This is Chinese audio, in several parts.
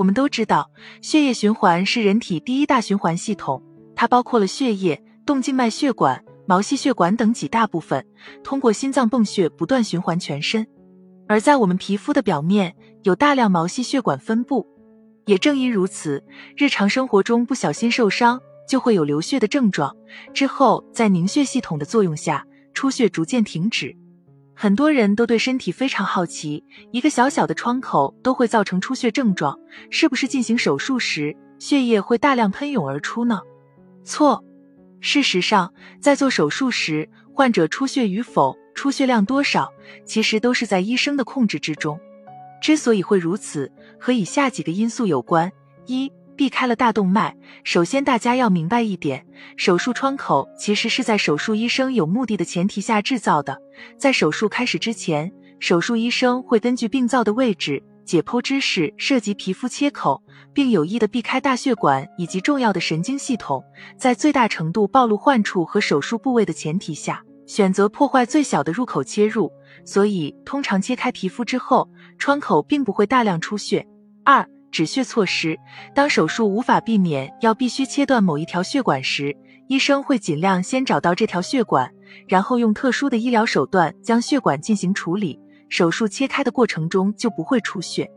我们都知道，血液循环是人体第一大循环系统，它包括了血液、动静脉血管、毛细血管等几大部分，通过心脏泵血不断循环全身。而在我们皮肤的表面，有大量毛细血管分布。也正因如此，日常生活中不小心受伤，就会有流血的症状，之后在凝血系统的作用下，出血逐渐停止。很多人都对身体非常好奇，一个小小的创口都会造成出血症状，是不是进行手术时血液会大量喷涌而出呢？错。事实上，在做手术时，患者出血与否、出血量多少，其实都是在医生的控制之中。之所以会如此，和以下几个因素有关：一。避开了大动脉。首先，大家要明白一点，手术创口其实是在手术医生有目的的前提下制造的。在手术开始之前，手术医生会根据病灶的位置、解剖知识涉及皮肤切口，并有意的避开大血管以及重要的神经系统，在最大程度暴露患处和手术部位的前提下，选择破坏最小的入口切入。所以，通常切开皮肤之后，创口并不会大量出血。二。止血措施：当手术无法避免要必须切断某一条血管时，医生会尽量先找到这条血管，然后用特殊的医疗手段将血管进行处理。手术切开的过程中就不会出血。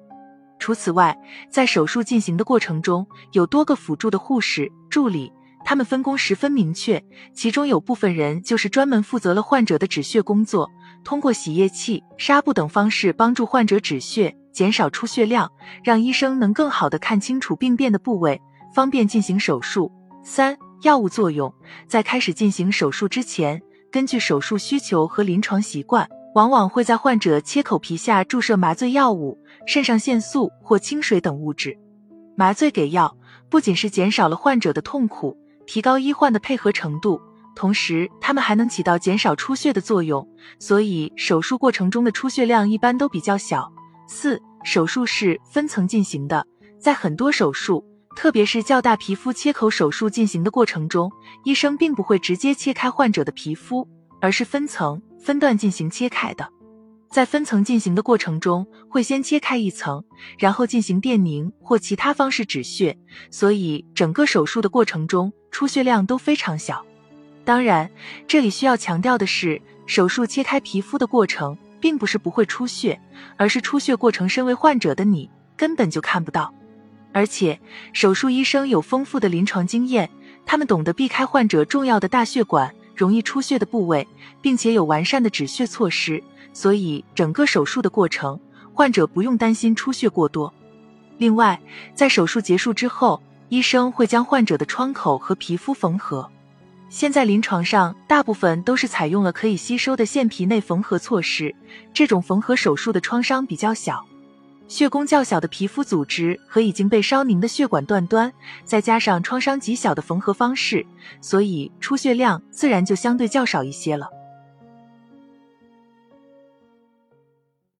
除此外，在手术进行的过程中，有多个辅助的护士助理，他们分工十分明确，其中有部分人就是专门负责了患者的止血工作，通过洗液器、纱布等方式帮助患者止血。减少出血量，让医生能更好的看清楚病变的部位，方便进行手术。三、药物作用，在开始进行手术之前，根据手术需求和临床习惯，往往会在患者切口皮下注射麻醉药物、肾上腺素或清水等物质。麻醉给药不仅是减少了患者的痛苦，提高医患的配合程度，同时它们还能起到减少出血的作用，所以手术过程中的出血量一般都比较小。四、手术是分层进行的，在很多手术，特别是较大皮肤切口手术进行的过程中，医生并不会直接切开患者的皮肤，而是分层、分段进行切开的。在分层进行的过程中，会先切开一层，然后进行电凝或其他方式止血，所以整个手术的过程中出血量都非常小。当然，这里需要强调的是，手术切开皮肤的过程。并不是不会出血，而是出血过程身为患者的你根本就看不到。而且手术医生有丰富的临床经验，他们懂得避开患者重要的大血管、容易出血的部位，并且有完善的止血措施，所以整个手术的过程，患者不用担心出血过多。另外，在手术结束之后，医生会将患者的创口和皮肤缝合。现在临床上大部分都是采用了可以吸收的线皮内缝合措施，这种缝合手术的创伤比较小，血供较小的皮肤组织和已经被烧凝的血管断端，再加上创伤极小的缝合方式，所以出血量自然就相对较少一些了。